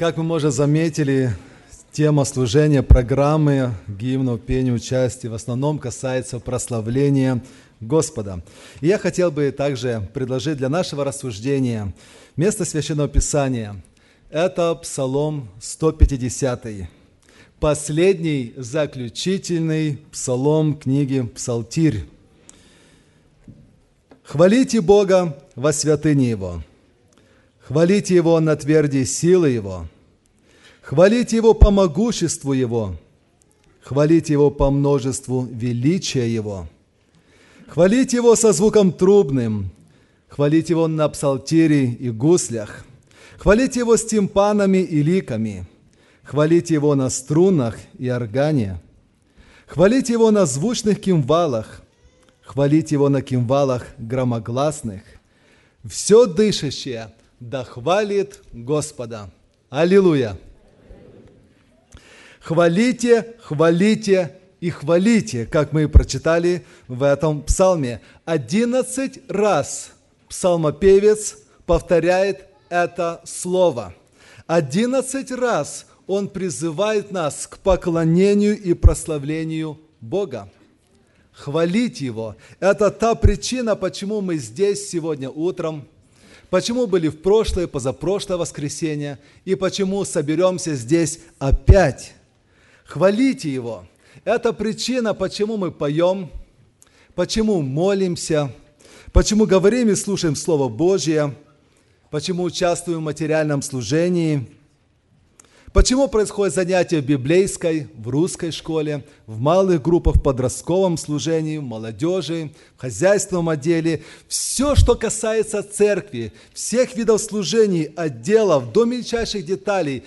Как мы, может, заметили, тема служения, программы, гимнов, пения, участия в основном касается прославления Господа. И я хотел бы также предложить для нашего рассуждения место Священного Писания. Это Псалом 150, последний заключительный псалом книги «Псалтирь». «Хвалите Бога во святыне Его, хвалите Его на тверди силы Его, хвалите Его по могуществу Его, хвалите Его по множеству величия Его, хвалите Его со звуком трубным, хвалите Его на псалтире и гуслях, хвалите Его с тимпанами и ликами, хвалите Его на струнах и органе, хвалите Его на звучных кимвалах, хвалите Его на кимвалах громогласных. Все дышащее да хвалит Господа. Аллилуйя! Хвалите, хвалите и хвалите, как мы прочитали в этом псалме. Одиннадцать раз псалмопевец повторяет это слово. Одиннадцать раз он призывает нас к поклонению и прославлению Бога хвалить Его. Это та причина, почему мы здесь сегодня утром, почему были в прошлое, позапрошлое воскресенье, и почему соберемся здесь опять. Хвалите Его. Это причина, почему мы поем, почему молимся, почему говорим и слушаем Слово Божье, почему участвуем в материальном служении – Почему происходит занятие в библейской, в русской школе, в малых группах, в подростковом служении, в молодежи, в хозяйственном отделе. Все, что касается церкви, всех видов служений, отделов, до мельчайших деталей,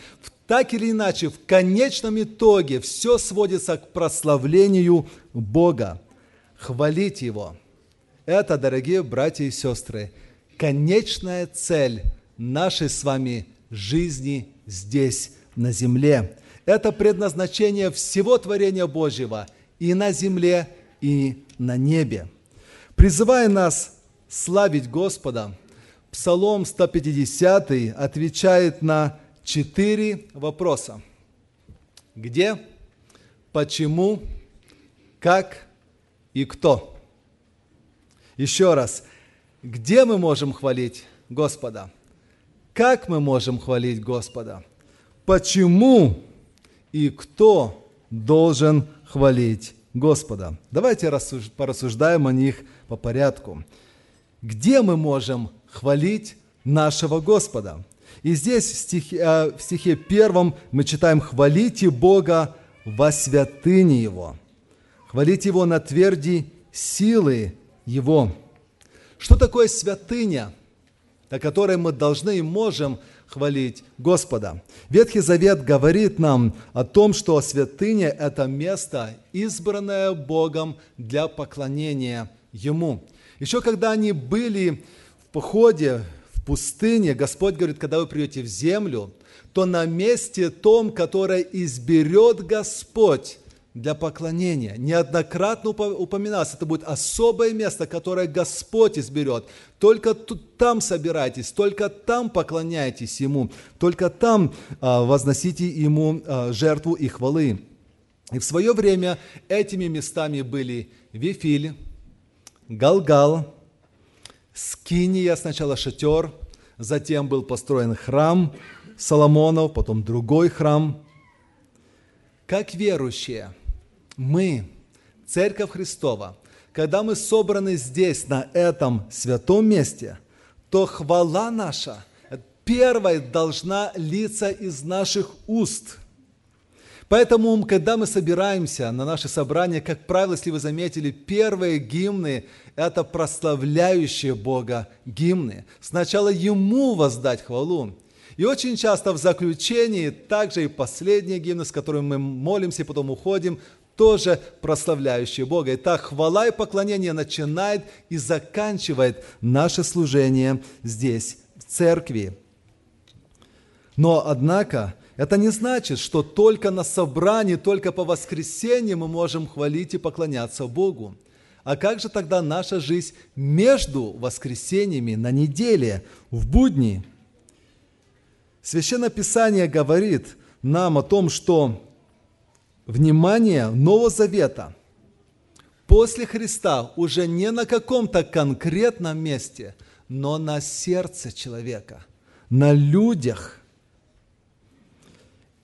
так или иначе, в конечном итоге все сводится к прославлению Бога. Хвалить Его. Это, дорогие братья и сестры, конечная цель нашей с вами жизни здесь, на земле. Это предназначение всего творения Божьего и на земле, и на небе. Призывая нас славить Господа, Псалом 150 отвечает на четыре вопроса. Где, почему, как и кто. Еще раз, где мы можем хвалить Господа? Как мы можем хвалить Господа? Почему и кто должен хвалить Господа. Давайте порассуждаем о них по порядку. Где мы можем хвалить нашего Господа? И здесь в стихе, э, в стихе первом мы читаем «Хвалите Бога во святыне Его». Хвалите Его на тверди силы Его. Что такое святыня, о которой мы должны и можем хвалить Господа. Ветхий Завет говорит нам о том, что святыня – это место, избранное Богом для поклонения Ему. Еще когда они были в походе в пустыне, Господь говорит, когда вы придете в землю, то на месте том, которое изберет Господь, для поклонения. Неоднократно упоминалось, это будет особое место, которое Господь изберет. Только там собирайтесь, только там поклоняйтесь Ему, только там а, возносите Ему а, жертву и хвалы. И в свое время этими местами были Вифиль, Галгал, Скиния, сначала шатер, затем был построен храм Соломонов, потом другой храм. Как верующие – мы, Церковь Христова, когда мы собраны здесь, на этом святом месте, то хвала наша первой должна литься из наших уст. Поэтому, когда мы собираемся на наши собрания, как правило, если вы заметили, первые гимны – это прославляющие Бога гимны. Сначала Ему воздать хвалу. И очень часто в заключении, также и последние гимны, с которыми мы молимся потом уходим, тоже прославляющие Бога. И так хвала и поклонение начинает и заканчивает наше служение здесь, в церкви. Но, однако, это не значит, что только на собрании, только по воскресеньям мы можем хвалить и поклоняться Богу. А как же тогда наша жизнь между воскресеньями, на неделе, в будни? Священное Писание говорит нам о том, что внимание Нового Завета после Христа уже не на каком-то конкретном месте, но на сердце человека, на людях.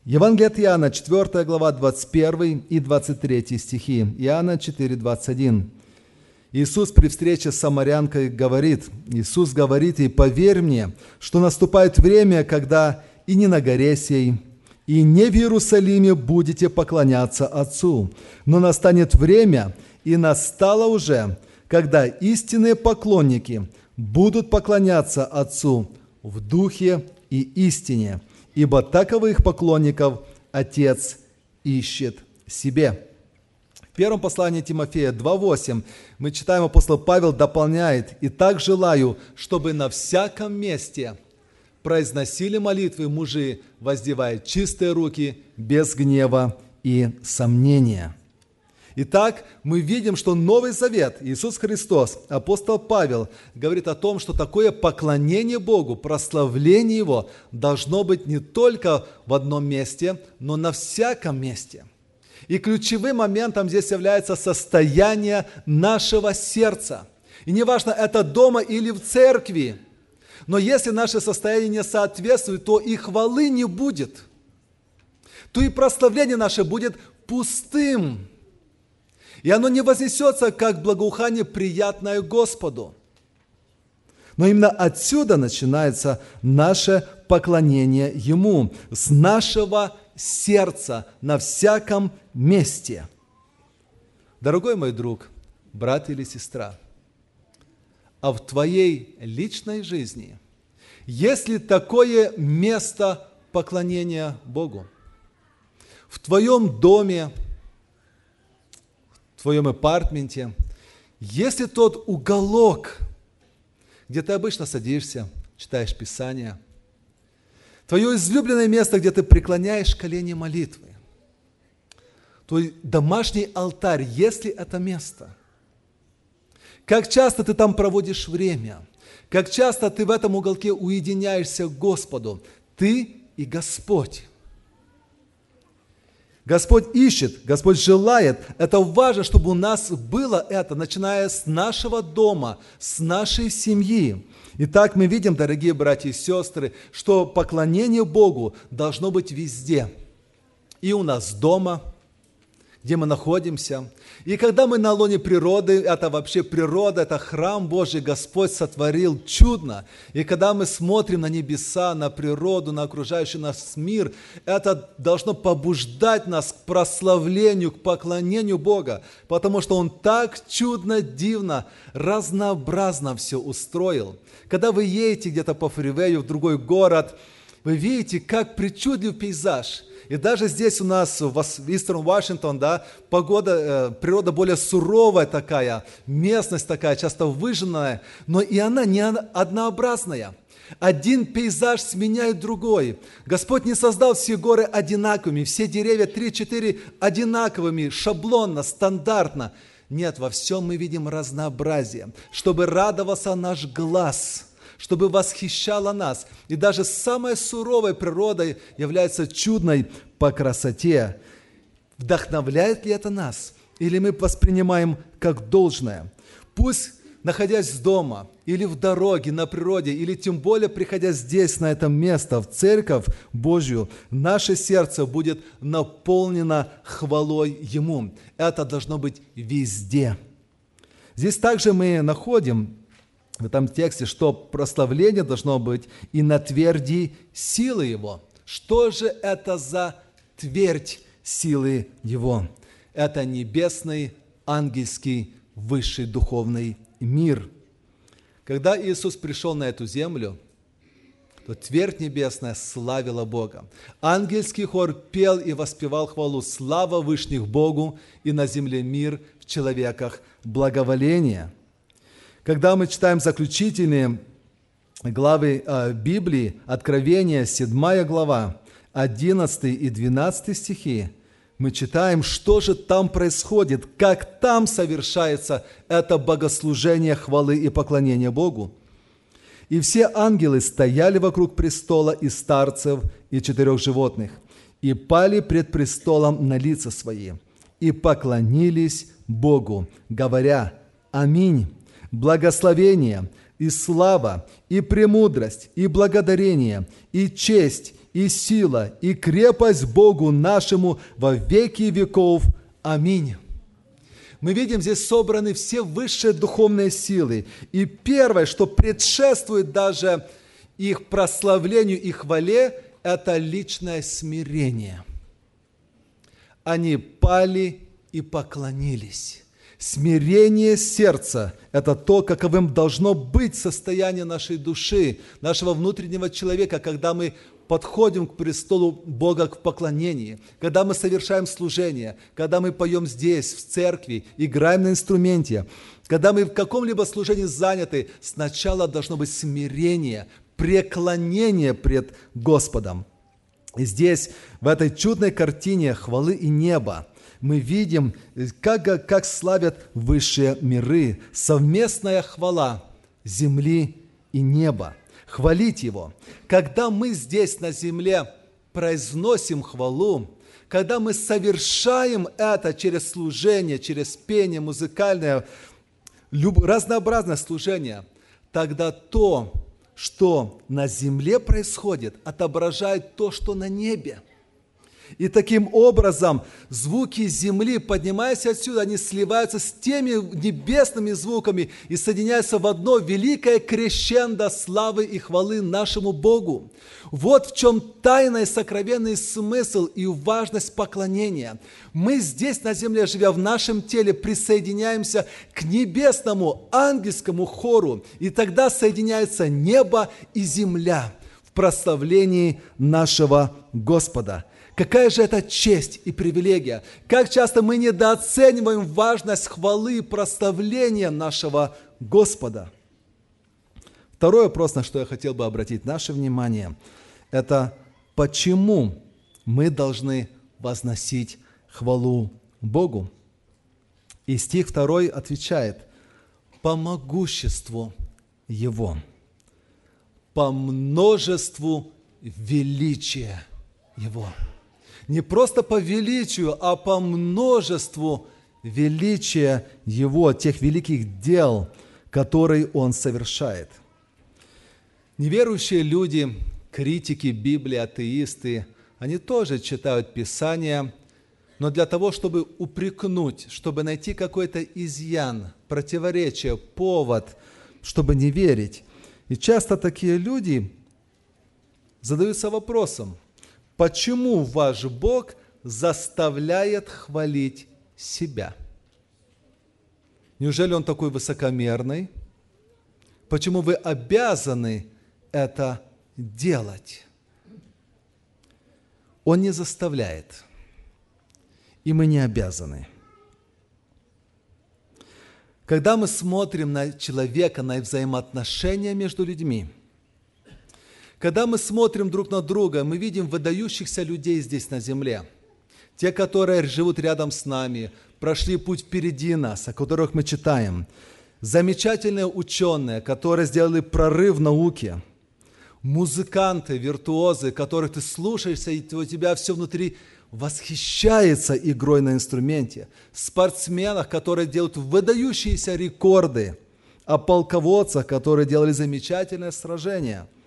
Евангелие от Иоанна, 4 глава, 21 и 23 стихи. Иоанна 4, 21. Иисус при встрече с самарянкой говорит, Иисус говорит ей, поверь мне, что наступает время, когда и не на горе сей, и не в Иерусалиме будете поклоняться Отцу. Но настанет время, и настало уже, когда истинные поклонники будут поклоняться Отцу в духе и истине, ибо таковых поклонников Отец ищет себе». В первом послании Тимофея 2.8 мы читаем, апостол Павел дополняет, «И так желаю, чтобы на всяком месте – произносили молитвы мужи, воздевая чистые руки, без гнева и сомнения. Итак, мы видим, что Новый Завет, Иисус Христос, апостол Павел, говорит о том, что такое поклонение Богу, прославление Его должно быть не только в одном месте, но на всяком месте. И ключевым моментом здесь является состояние нашего сердца. И неважно, это дома или в церкви – но если наше состояние не соответствует, то и хвалы не будет. То и прославление наше будет пустым. И оно не вознесется, как благоухание, приятное Господу. Но именно отсюда начинается наше поклонение Ему, с нашего сердца, на всяком месте. Дорогой мой друг, брат или сестра – а в твоей личной жизни? Есть ли такое место поклонения Богу? В твоем доме, в твоем апартменте, есть ли тот уголок, где ты обычно садишься, читаешь Писание, твое излюбленное место, где ты преклоняешь колени молитвы, твой домашний алтарь, есть ли это место – как часто ты там проводишь время? Как часто ты в этом уголке уединяешься к Господу? Ты и Господь. Господь ищет, Господь желает. Это важно, чтобы у нас было это, начиная с нашего дома, с нашей семьи. Итак, мы видим, дорогие братья и сестры, что поклонение Богу должно быть везде. И у нас дома, где мы находимся. И когда мы на лоне природы, это вообще природа, это храм Божий, Господь сотворил чудно. И когда мы смотрим на небеса, на природу, на окружающий нас мир, это должно побуждать нас к прославлению, к поклонению Бога, потому что Он так чудно, дивно, разнообразно все устроил. Когда вы едете где-то по фривею в другой город, вы видите, как причудлив пейзаж – и даже здесь у нас, в Eastern Вашингтон, да, погода, э, природа более суровая такая, местность такая, часто выжженная, но и она не однообразная. Один пейзаж сменяет другой. Господь не создал все горы одинаковыми, все деревья 3-4 одинаковыми, шаблонно, стандартно. Нет, во всем мы видим разнообразие, чтобы радовался наш глаз – чтобы восхищала нас. И даже самая суровая природа является чудной по красоте. Вдохновляет ли это нас? Или мы воспринимаем как должное? Пусть находясь дома, или в дороге, на природе, или тем более приходя здесь, на это место, в церковь Божью, наше сердце будет наполнено хвалой Ему. Это должно быть везде. Здесь также мы находим в этом тексте, что прославление должно быть и на тверди силы Его. Что же это за твердь силы Его? Это небесный, ангельский, высший духовный мир. Когда Иисус пришел на эту землю, то твердь небесная славила Бога. Ангельский хор пел и воспевал хвалу «Слава Вышних Богу и на земле мир в человеках благоволение». Когда мы читаем заключительные главы э, Библии, Откровение, 7 глава, 11 и 12 стихи, мы читаем, что же там происходит, как там совершается это богослужение хвалы и поклонения Богу. И все ангелы стояли вокруг престола и старцев, и четырех животных, и пали пред престолом на лица свои, и поклонились Богу, говоря, Аминь, благословение, и слава, и премудрость, и благодарение, и честь, и сила, и крепость Богу нашему во веки веков. Аминь. Мы видим, здесь собраны все высшие духовные силы. И первое, что предшествует даже их прославлению и хвале, это личное смирение. Они пали и поклонились. Смирение сердца – это то, каковым должно быть состояние нашей души, нашего внутреннего человека, когда мы подходим к престолу Бога в поклонении, когда мы совершаем служение, когда мы поем здесь, в церкви, играем на инструменте, когда мы в каком-либо служении заняты, сначала должно быть смирение, преклонение пред Господом. И здесь, в этой чудной картине хвалы и неба, мы видим, как, как славят высшие миры, совместная хвала земли и неба. Хвалить Его. Когда мы здесь на земле произносим хвалу, когда мы совершаем это через служение, через пение, музыкальное, разнообразное служение, тогда то, что на земле происходит, отображает то, что на небе – и таким образом звуки земли, поднимаясь отсюда, они сливаются с теми небесными звуками и соединяются в одно великое крещендо славы и хвалы нашему Богу. Вот в чем тайный сокровенный смысл и важность поклонения. Мы здесь на земле, живя в нашем теле, присоединяемся к небесному ангельскому хору, и тогда соединяется небо и земля в прославлении нашего Господа – Какая же это честь и привилегия? Как часто мы недооцениваем важность хвалы и проставления нашего Господа? Второй вопрос, на что я хотел бы обратить наше внимание, это почему мы должны возносить хвалу Богу? И стих 2 отвечает, по могуществу Его, по множеству величия Его не просто по величию, а по множеству величия Его, тех великих дел, которые Он совершает. Неверующие люди, критики Библии, атеисты, они тоже читают Писание, но для того, чтобы упрекнуть, чтобы найти какой-то изъян, противоречие, повод, чтобы не верить. И часто такие люди задаются вопросом – почему ваш Бог заставляет хвалить себя? Неужели Он такой высокомерный? Почему вы обязаны это делать? Он не заставляет, и мы не обязаны. Когда мы смотрим на человека, на взаимоотношения между людьми – когда мы смотрим друг на друга, мы видим выдающихся людей здесь на земле. Те, которые живут рядом с нами, прошли путь впереди нас, о которых мы читаем. Замечательные ученые, которые сделали прорыв в науке. Музыканты, виртуозы, которых ты слушаешься, и у тебя все внутри восхищается игрой на инструменте. Спортсменах, которые делают выдающиеся рекорды. О полководцах, которые делали замечательное сражение –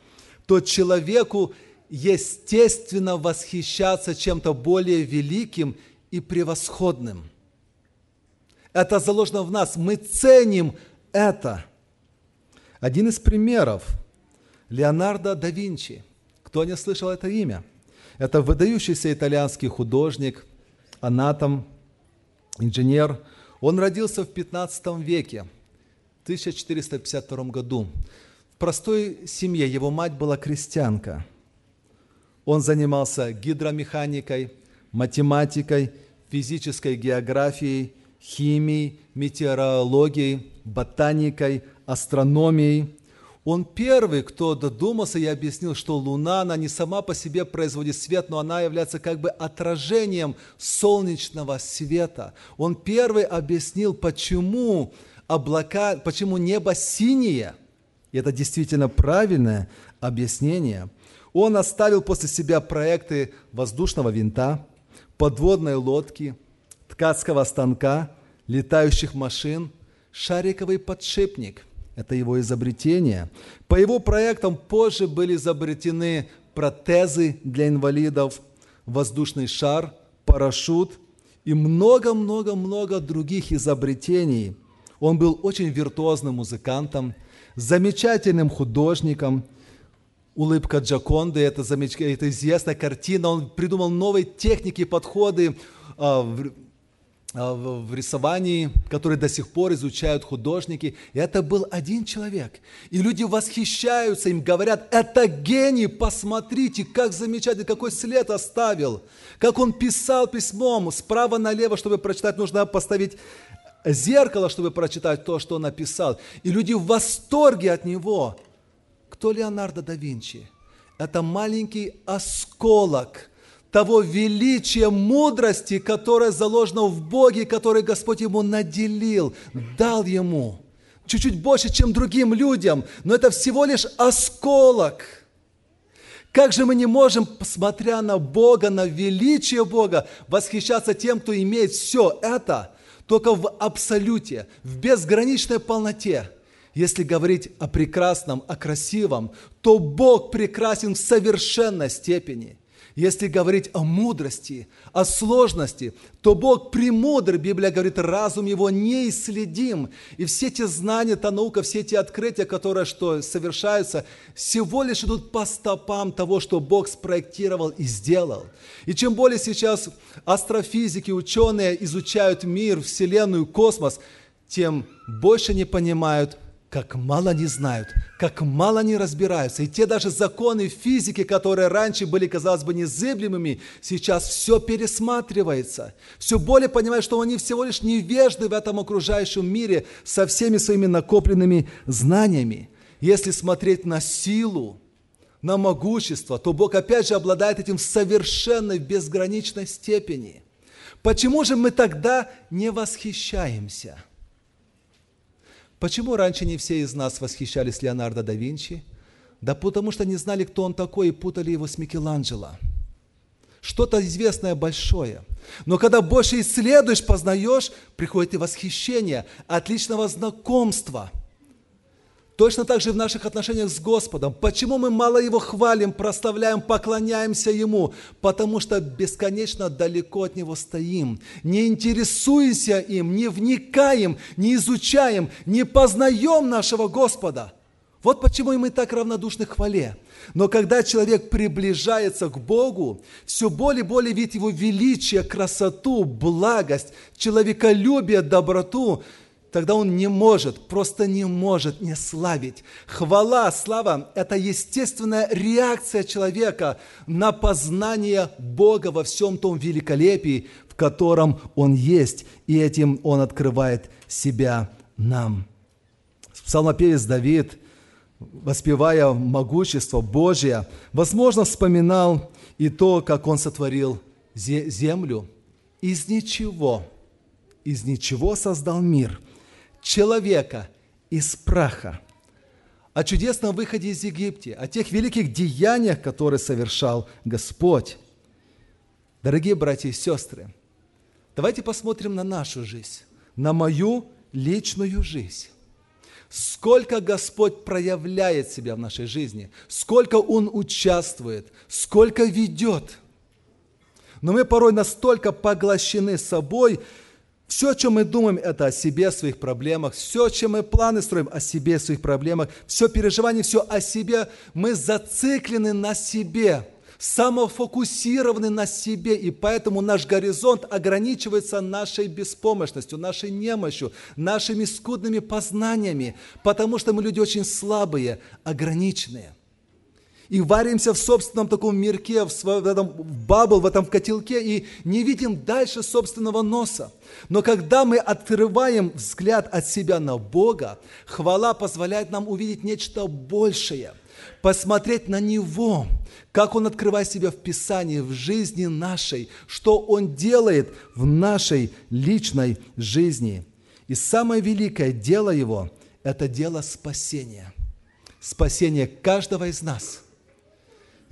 то человеку естественно восхищаться чем-то более великим и превосходным. Это заложено в нас. Мы ценим это. Один из примеров – Леонардо да Винчи. Кто не слышал это имя? Это выдающийся итальянский художник, анатом, инженер. Он родился в 15 веке, в 1452 году простой семье, его мать была крестьянка. Он занимался гидромеханикой, математикой, физической географией, химией, метеорологией, ботаникой, астрономией. Он первый, кто додумался и объяснил, что Луна, она не сама по себе производит свет, но она является как бы отражением солнечного света. Он первый объяснил, почему облака, почему небо синее – И это действительно правильное объяснение. Он оставил после себя проекты воздушного винта, подводной лодки, ткацкого станка, летающих машин, шариковый подшипник. Это его изобретение. По его проектам позже были изобретены протезы для инвалидов, воздушный шар, парашют и много-много-много других изобретений. Он был очень виртуозным музыкантом, замечательным художником. Улыбка Джаконды – это, замеч... это известная картина. Он придумал новые техники, подходы а, в, а, в рисовании, которые до сих пор изучают художники. И это был один человек. И люди восхищаются им, говорят, это гений, посмотрите, как замечательно, какой след оставил. Как он писал письмом справа налево, чтобы прочитать, нужно поставить зеркало, чтобы прочитать то, что он написал. И люди в восторге от него. Кто Леонардо да Винчи? Это маленький осколок того величия мудрости, которое заложено в Боге, который Господь ему наделил, дал ему. Чуть-чуть больше, чем другим людям, но это всего лишь осколок. Как же мы не можем, смотря на Бога, на величие Бога, восхищаться тем, кто имеет все это – только в абсолюте, в безграничной полноте. Если говорить о прекрасном, о красивом, то Бог прекрасен в совершенной степени – если говорить о мудрости, о сложности, то Бог премудр, Библия говорит, разум его неисследим. И все эти знания, та наука, все эти открытия, которые что совершаются, всего лишь идут по стопам того, что Бог спроектировал и сделал. И чем более сейчас астрофизики, ученые изучают мир, Вселенную, космос, тем больше не понимают, как мало они знают, как мало они разбираются. И те даже законы физики, которые раньше были, казалось бы, незыблемыми, сейчас все пересматривается. Все более понимают, что они всего лишь невежды в этом окружающем мире со всеми своими накопленными знаниями. Если смотреть на силу, на могущество, то Бог опять же обладает этим в совершенной, безграничной степени. Почему же мы тогда не восхищаемся – Почему раньше не все из нас восхищались Леонардо да Винчи? Да потому что не знали, кто он такой, и путали его с Микеланджело. Что-то известное большое. Но когда больше исследуешь, познаешь, приходит и восхищение от личного знакомства – Точно так же в наших отношениях с Господом. Почему мы мало Его хвалим, проставляем, поклоняемся Ему? Потому что бесконечно далеко от Него стоим. Не интересуемся им, не вникаем, не изучаем, не познаем нашего Господа. Вот почему мы так равнодушны к хвале. Но когда человек приближается к Богу, все более и более видит Его величие, красоту, благость, человеколюбие, доброту – тогда он не может, просто не может не славить. Хвала, слава – это естественная реакция человека на познание Бога во всем том великолепии, в котором Он есть, и этим Он открывает себя нам. Псалмопевец Давид, воспевая могущество Божие, возможно, вспоминал и то, как Он сотворил землю из ничего, из ничего создал мир – человека из праха, о чудесном выходе из Египта, о тех великих деяниях, которые совершал Господь. Дорогие братья и сестры, давайте посмотрим на нашу жизнь, на мою личную жизнь. Сколько Господь проявляет себя в нашей жизни, сколько Он участвует, сколько ведет. Но мы порой настолько поглощены собой, все, о чем мы думаем, это о себе, о своих проблемах. Все, чем мы планы строим, о себе, о своих проблемах. Все переживание, все о себе. Мы зациклены на себе, самофокусированы на себе. И поэтому наш горизонт ограничивается нашей беспомощностью, нашей немощью, нашими скудными познаниями. Потому что мы люди очень слабые, ограниченные – и варимся в собственном таком мирке, в, своем, в этом бабл, в этом котелке, и не видим дальше собственного носа. Но когда мы отрываем взгляд от себя на Бога, хвала позволяет нам увидеть нечто большее, посмотреть на Него, как Он открывает себя в Писании, в жизни нашей, что Он делает в нашей личной жизни. И самое великое дело Его – это дело спасения – спасение каждого из нас.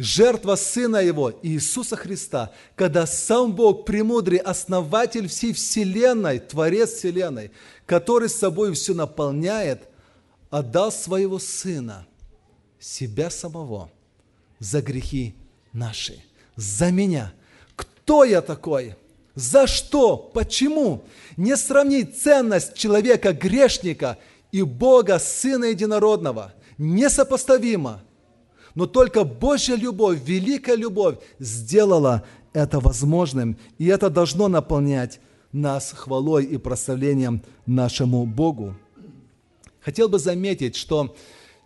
Жертва Сына Его, Иисуса Христа, когда сам Бог, премудрый основатель всей Вселенной, Творец Вселенной, который с собой все наполняет, отдал своего Сына, себя самого, за грехи наши, за меня. Кто я такой? За что? Почему? Не сравнить ценность человека грешника и Бога, Сына Единородного. Несопоставимо. Но только Божья любовь, великая любовь сделала это возможным. И это должно наполнять нас хвалой и прославлением нашему Богу. Хотел бы заметить, что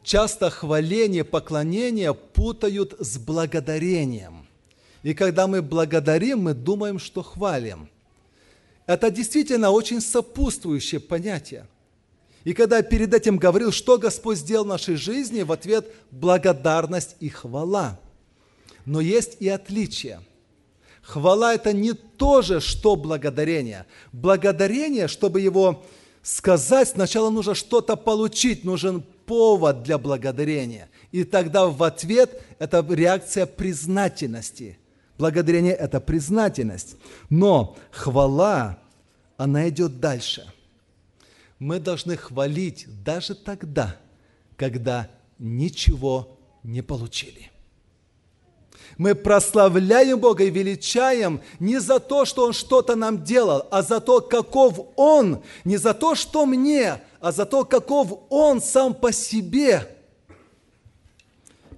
часто хваление, поклонение путают с благодарением. И когда мы благодарим, мы думаем, что хвалим. Это действительно очень сопутствующее понятие. И когда я перед этим говорил, что Господь сделал в нашей жизни, в ответ благодарность и хвала. Но есть и отличие. Хвала – это не то же, что благодарение. Благодарение, чтобы его сказать, сначала нужно что-то получить, нужен повод для благодарения. И тогда в ответ это реакция признательности. Благодарение – это признательность. Но хвала, она идет дальше. Мы должны хвалить даже тогда, когда ничего не получили. Мы прославляем Бога и величаем не за то, что Он что-то нам делал, а за то, каков Он, не за то, что мне, а за то, каков Он сам по себе.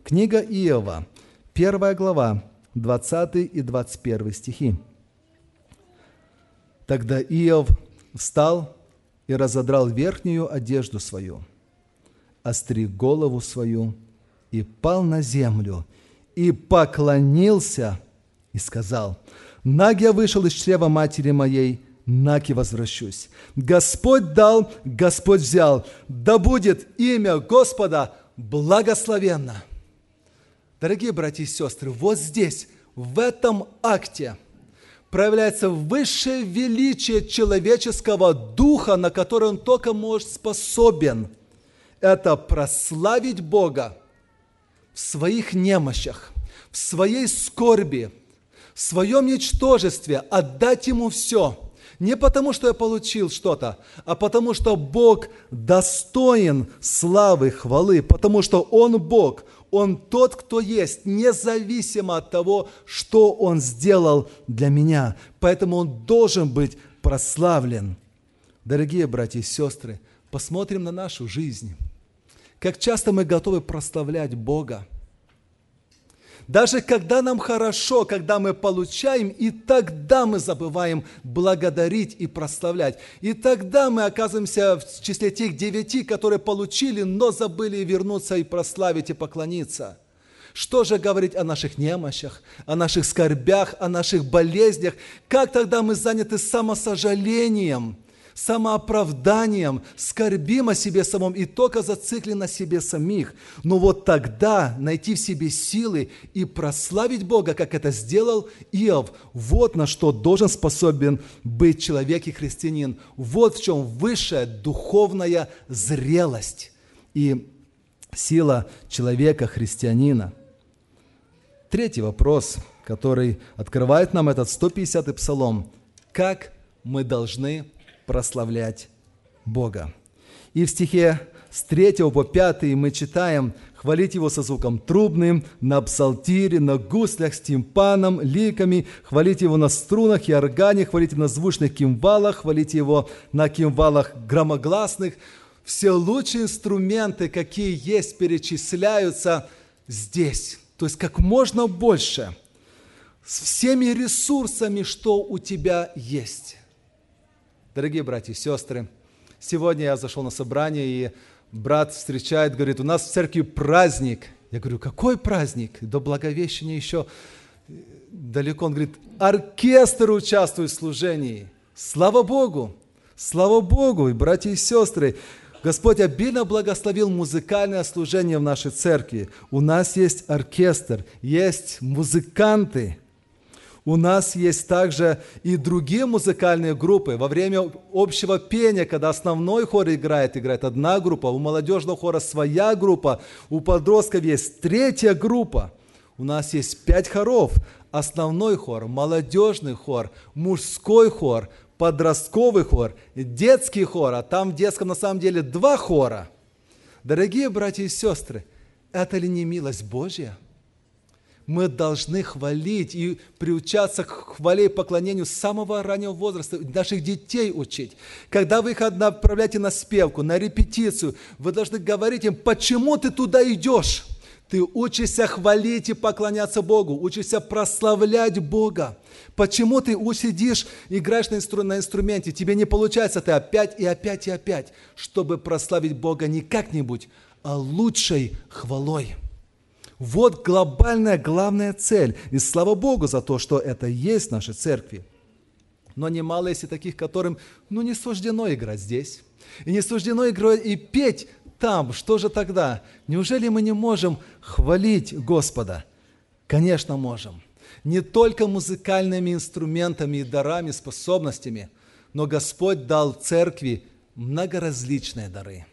Книга Иова, первая глава, 20 и 21 стихи. Тогда Иов встал и разодрал верхнюю одежду свою, остриг голову свою и пал на землю – и поклонился и сказал, «Наг я вышел из чрева матери моей, наг и возвращусь. Господь дал, Господь взял, да будет имя Господа благословенно». Дорогие братья и сестры, вот здесь, в этом акте проявляется высшее величие человеческого духа, на который он только может способен. Это прославить Бога – в своих немощах, в своей скорби, в своем ничтожестве отдать Ему все. Не потому, что я получил что-то, а потому, что Бог достоин славы, хвалы, потому что Он Бог, Он тот, кто есть, независимо от того, что Он сделал для меня. Поэтому Он должен быть прославлен. Дорогие братья и сестры, посмотрим на нашу жизнь. Как часто мы готовы прославлять Бога. Даже когда нам хорошо, когда мы получаем, и тогда мы забываем благодарить и прославлять. И тогда мы оказываемся в числе тех девяти, которые получили, но забыли вернуться и прославить и поклониться. Что же говорить о наших немощах, о наших скорбях, о наших болезнях? Как тогда мы заняты самосожалением – самооправданием, скорбим о себе самом и только зациклены на себе самих. Но вот тогда найти в себе силы и прославить Бога, как это сделал Иов, вот на что должен способен быть человек и христианин. Вот в чем высшая духовная зрелость и сила человека, христианина. Третий вопрос, который открывает нам этот 150-й псалом. Как мы должны прославлять Бога. И в стихе с 3 по 5 мы читаем «Хвалить Его со звуком трубным, на псалтире, на гуслях, с тимпаном, ликами, хвалить Его на струнах и органе, хвалить Его на звучных кимвалах, хвалить Его на кимвалах громогласных». Все лучшие инструменты, какие есть, перечисляются здесь. То есть как можно больше, с всеми ресурсами, что у тебя есть. Дорогие братья и сестры, сегодня я зашел на собрание, и брат встречает, говорит, у нас в церкви праздник. Я говорю, какой праздник? До Благовещения еще далеко. Он говорит, оркестр участвует в служении. Слава Богу! Слава Богу! И братья и сестры, Господь обильно благословил музыкальное служение в нашей церкви. У нас есть оркестр, есть музыканты – У нас есть также и другие музыкальные группы. Во время общего пения, когда основной хор играет, играет одна группа, у молодежного хора своя группа, у подростков есть третья группа. У нас есть пять хоров. Основной хор, молодежный хор, мужской хор, подростковый хор, детский хор, а там в детском на самом деле два хора. Дорогие братья и сестры, это ли не милость Божья? Мы должны хвалить и приучаться к хвале и поклонению с самого раннего возраста, наших детей учить. Когда вы их отправляете на спевку, на репетицию, вы должны говорить им, почему ты туда идешь? Ты учишься хвалить и поклоняться Богу, учишься прославлять Бога. Почему ты сидишь, играешь на, инстру, на инструменте, тебе не получается, ты опять и опять и опять, чтобы прославить Бога не как-нибудь, а лучшей хвалой. Вот глобальная, главная цель. И слава Богу за то, что это есть в нашей церкви. Но немало есть и таких, которым ну, не суждено играть здесь. И не суждено играть и петь там, что же тогда? Неужели мы не можем хвалить Господа? Конечно, можем. Не только музыкальными инструментами и дарами, способностями, но Господь дал церкви многоразличные дары.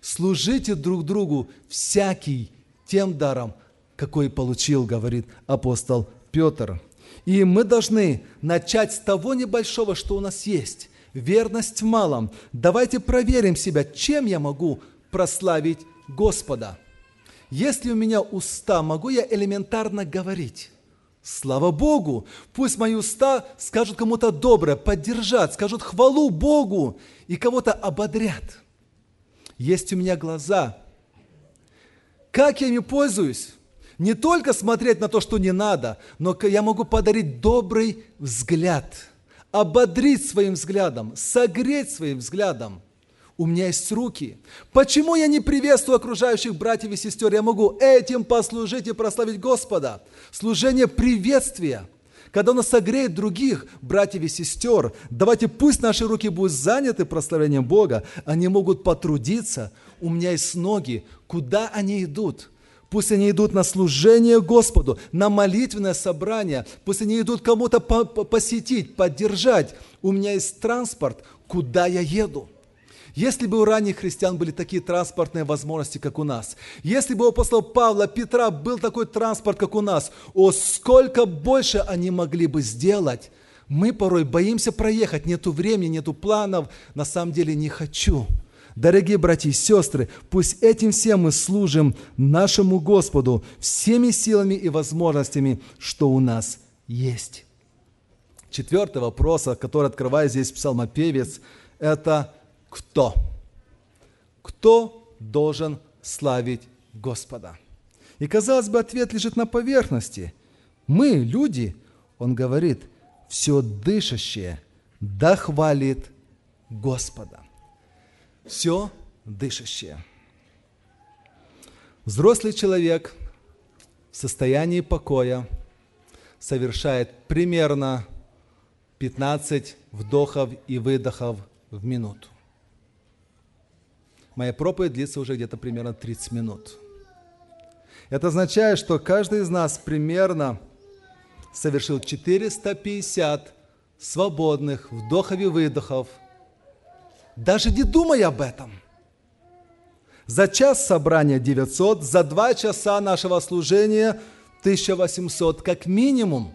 Служите друг другу всякий тем даром, какой получил, говорит апостол Петр. И мы должны начать с того небольшого, что у нас есть – верность в малом. Давайте проверим себя, чем я могу прославить Господа. Если у меня уста, могу я элементарно говорить? Слава Богу! Пусть мои уста скажут кому-то доброе, поддержат, скажут хвалу Богу и кого-то ободрят. Есть у меня глаза. Как я ими пользуюсь? Не только смотреть на то, что не надо, но я могу подарить добрый взгляд – ободрить своим взглядом, согреть своим взглядом. У меня есть руки. Почему я не приветствую окружающих братьев и сестер? Я могу этим послужить и прославить Господа. Служение приветствия. Когда он согреет других братьев и сестер, давайте пусть наши руки будут заняты прославлением Бога, они могут потрудиться. У меня есть ноги. Куда они идут? Пусть они идут на служение Господу, на молитвенное собрание. Пусть они идут кому-то по посетить, поддержать. У меня есть транспорт, куда я еду. Если бы у ранних христиан были такие транспортные возможности, как у нас, если бы у апостола Павла, Петра был такой транспорт, как у нас, о, сколько больше они могли бы сделать. Мы порой боимся проехать, нету времени, нету планов, на самом деле не хочу. Дорогие братья и сестры, пусть этим всем мы служим нашему Господу всеми силами и возможностями, что у нас есть. Четвертый вопрос, который открывает здесь псалмопевец, это кто? Кто должен славить Господа? И, казалось бы, ответ лежит на поверхности. Мы, люди, он говорит, все дышащее, да хвалит Господа все дышащее. Взрослый человек в состоянии покоя совершает примерно 15 вдохов и выдохов в минуту. Моя проповедь длится уже где-то примерно 30 минут. Это означает, что каждый из нас примерно совершил 450 свободных вдохов и выдохов – даже не думая об этом. За час собрания 900, за два часа нашего служения 1800 как минимум.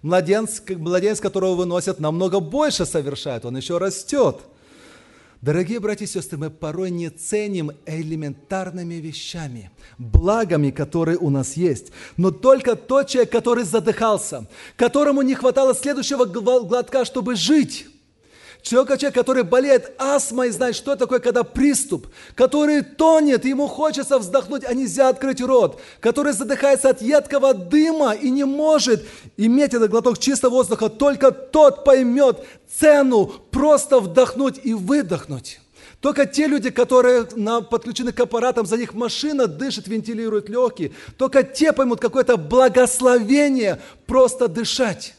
Младенец, младенец, которого выносят, намного больше совершает, он еще растет. Дорогие братья и сестры, мы порой не ценим элементарными вещами, благами, которые у нас есть. Но только тот человек, который задыхался, которому не хватало следующего глотка, чтобы жить, Человек, человек, который болеет астмой, знает, что такое, когда приступ, который тонет, ему хочется вздохнуть, а нельзя открыть рот, который задыхается от едкого дыма и не может иметь этот глоток чистого воздуха, только тот поймет цену просто вдохнуть и выдохнуть. Только те люди, которые подключены к аппаратам, за них машина дышит, вентилирует легкие, только те поймут какое-то благословение просто дышать.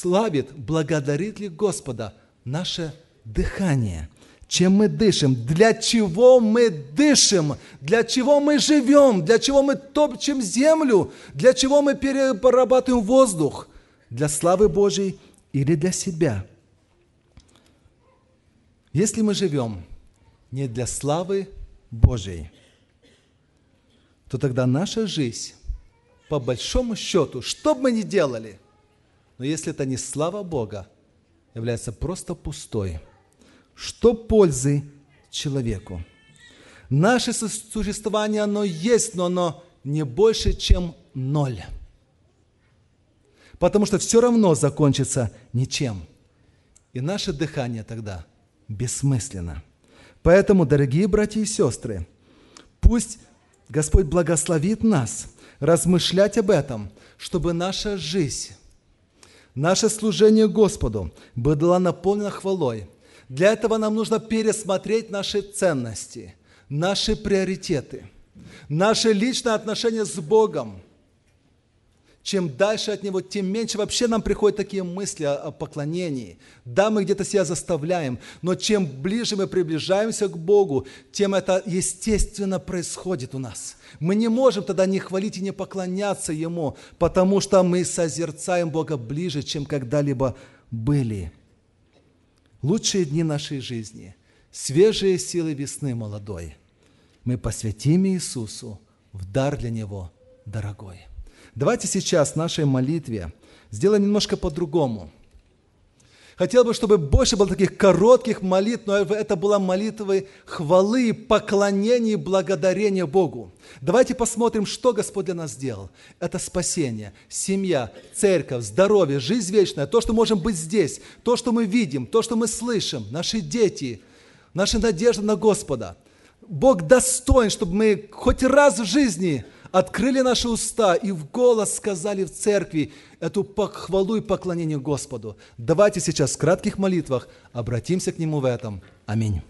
Славит, благодарит ли Господа наше дыхание, чем мы дышим, для чего мы дышим, для чего мы живем, для чего мы топчем землю, для чего мы перерабатываем воздух, для славы Божьей или для себя. Если мы живем не для славы Божьей, то тогда наша жизнь, по большому счету, что бы мы ни делали, но если это не слава Бога, является просто пустой. Что пользы человеку? Наше существование, оно есть, но оно не больше, чем ноль. Потому что все равно закончится ничем. И наше дыхание тогда бессмысленно. Поэтому, дорогие братья и сестры, пусть Господь благословит нас размышлять об этом, чтобы наша жизнь, наше служение Господу было наполнено хвалой. Для этого нам нужно пересмотреть наши ценности, наши приоритеты, наше личное отношение с Богом – чем дальше от Него, тем меньше вообще нам приходят такие мысли о, поклонении. Да, мы где-то себя заставляем, но чем ближе мы приближаемся к Богу, тем это естественно происходит у нас. Мы не можем тогда не хвалить и не поклоняться Ему, потому что мы созерцаем Бога ближе, чем когда-либо были. Лучшие дни нашей жизни, свежие силы весны молодой, мы посвятим Иисусу в дар для Него дорогой. Давайте сейчас в нашей молитве сделаем немножко по-другому. Хотел бы, чтобы больше было таких коротких молитв, но это была молитвы хвалы, поклонения и благодарения Богу. Давайте посмотрим, что Господь для нас сделал. Это спасение, семья, церковь, здоровье, жизнь вечная, то, что можем быть здесь, то, что мы видим, то, что мы слышим, наши дети, наша надежда на Господа. Бог достоин, чтобы мы хоть раз в жизни – открыли наши уста и в голос сказали в церкви эту хвалу и поклонение Господу. Давайте сейчас в кратких молитвах обратимся к Нему в этом. Аминь.